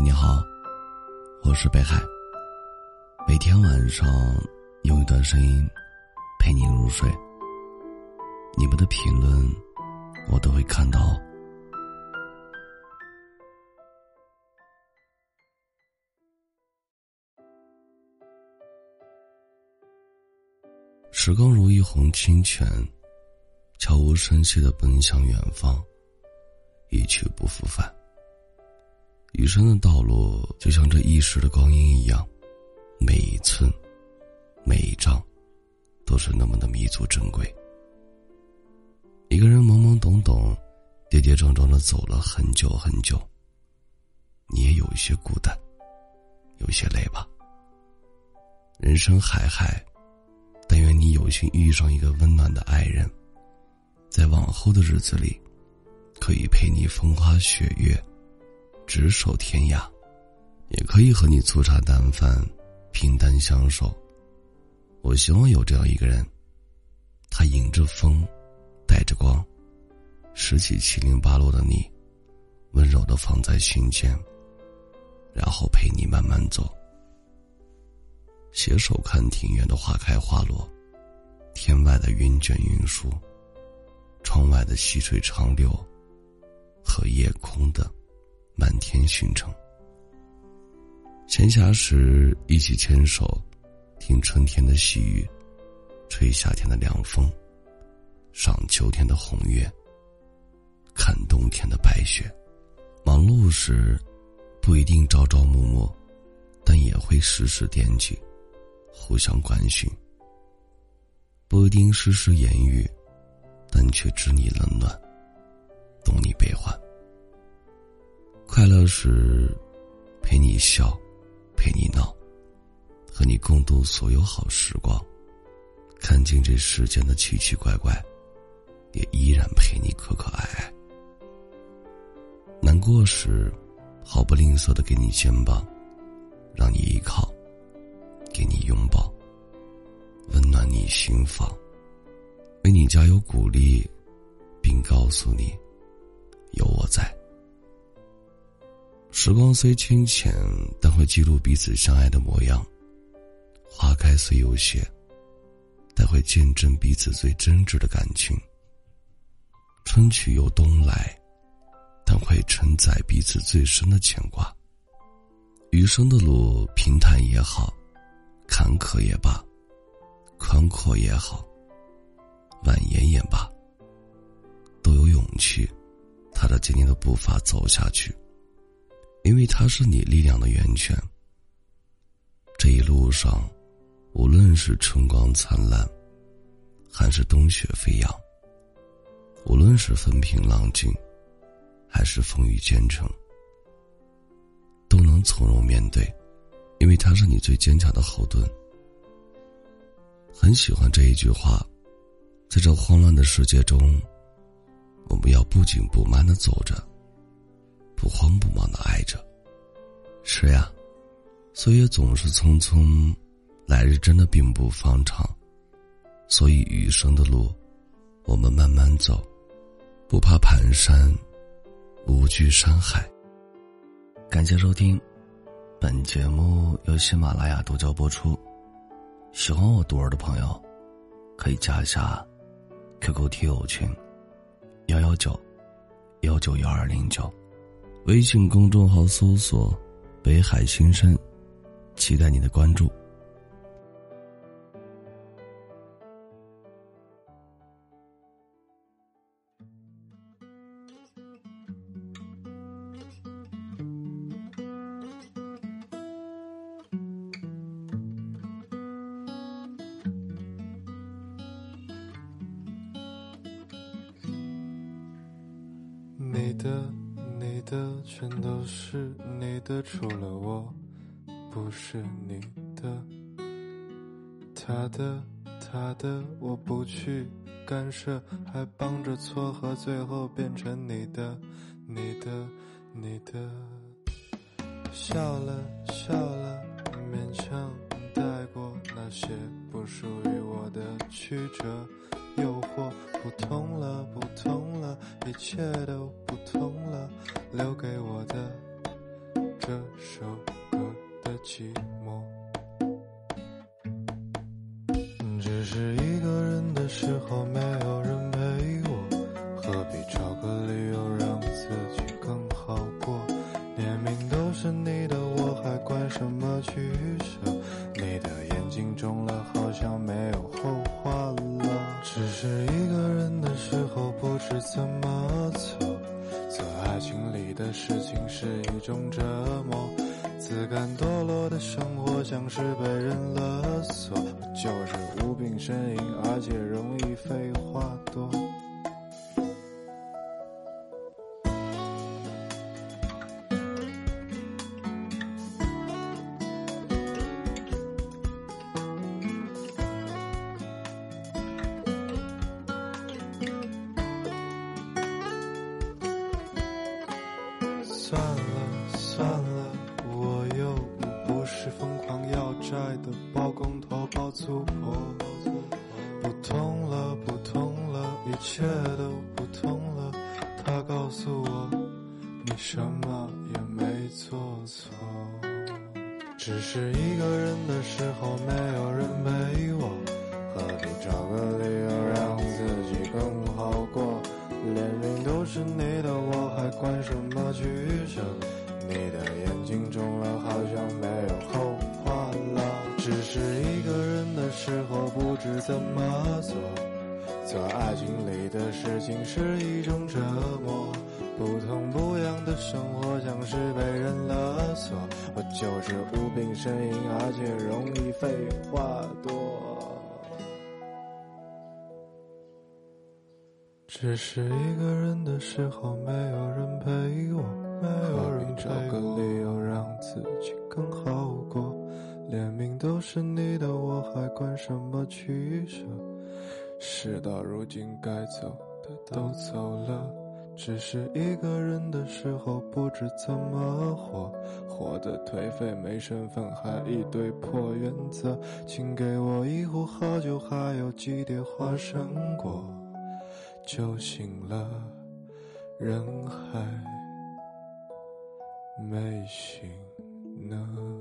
你好，我是北海。每天晚上用一段声音陪你入睡。你们的评论我都会看到。时光如一泓清泉，悄无声息的奔向远方，一去不复返。人生的道路就像这一时的光阴一样，每一寸、每一丈，都是那么的弥足珍贵。一个人懵懵懂懂、跌跌撞撞的走了很久很久，你也有一些孤单，有些累吧。人生海海，但愿你有幸遇上一个温暖的爱人，在往后的日子里，可以陪你风花雪月。执手天涯，也可以和你粗茶淡饭，平淡相守。我希望有这样一个人，他迎着风，带着光，拾起七零八落的你，温柔的放在心间，然后陪你慢慢走。携手看庭院的花开花落，天外的云卷云舒，窗外的细水长流，和夜空的。满天星辰。闲暇时一起牵手，听春天的细雨，吹夏天的凉风，赏秋天的红叶，看冬天的白雪。忙碌时不一定朝朝暮暮，但也会时时惦记，互相关心。不一定时时言语，但却知你冷暖，懂你悲欢。快乐时，陪你笑，陪你闹，和你共度所有好时光，看尽这世间的奇奇怪怪，也依然陪你可可爱爱。难过时，毫不吝啬的给你肩膀，让你依靠，给你拥抱，温暖你心房，为你加油鼓励，并告诉你，有我在。时光虽清浅，但会记录彼此相爱的模样；花开虽有谢，但会见证彼此最真挚的感情。春去又冬来，但会承载彼此最深的牵挂。余生的路，平坦也好，坎坷也罢，宽阔也好，蜿蜒也罢，都有勇气，踏着坚定的步伐走下去。因为他是你力量的源泉。这一路上，无论是春光灿烂，还是冬雪飞扬；无论是风平浪静，还是风雨兼程，都能从容面对，因为他是你最坚强的后盾。很喜欢这一句话，在这慌乱的世界中，我们要不紧不慢的走着。不慌不忙的爱着，是呀，岁月总是匆匆，来日真的并不方长，所以余生的路，我们慢慢走，不怕蹒跚，无惧山海。感谢收听，本节目由喜马拉雅独家播出。喜欢我独儿的朋友，可以加一下 QQ 听友群：幺幺九幺九幺二零九。微信公众号搜索“北海新生”，期待你的关注。你的。的全都是你的，除了我，不是你的。他的他的，我不去干涉，还帮着撮合，最后变成你的你的你的。笑了笑了，勉强带过那些不属于我的曲折。诱惑不同了，不同了，一切都。留给我的这首歌的寂寞。只是一个人的时候，没有人陪我，何必找个理由让自己更好过？连命都是你的，我还管什么取舍？你的眼睛肿了，好像没有后话了。只是一个人的时候，不知怎么，的事情是一种折磨。自甘堕落的生活像是被人勒索，就是无病呻吟，而且容易废话多。算了算了，我又不是疯狂要债的包工头包租婆。不痛了，不痛了，一切都不痛了。他告诉我，你什么也没做错，只是一个人的时候没有人陪我，何必找个理由让自己更？连命都是你的，我还管什么取舍？你的眼睛肿了，好像没有后话了。只是一个人的时候，不知怎么做。做爱情里的事情是一种折磨，不痛不痒的生活像是被人勒索。我就是无病呻吟，而且容易废话多。只是一个人的时候，没有人陪我，没有人找个理由让自己更好过。连命都是你的，我还管什么取舍？事到如今，该走的都走了。只是一个人的时候，不知怎么活，活得颓废，没身份，还一堆破原则。请给我一壶好酒，还有几碟花生果。酒醒了，人还没醒呢。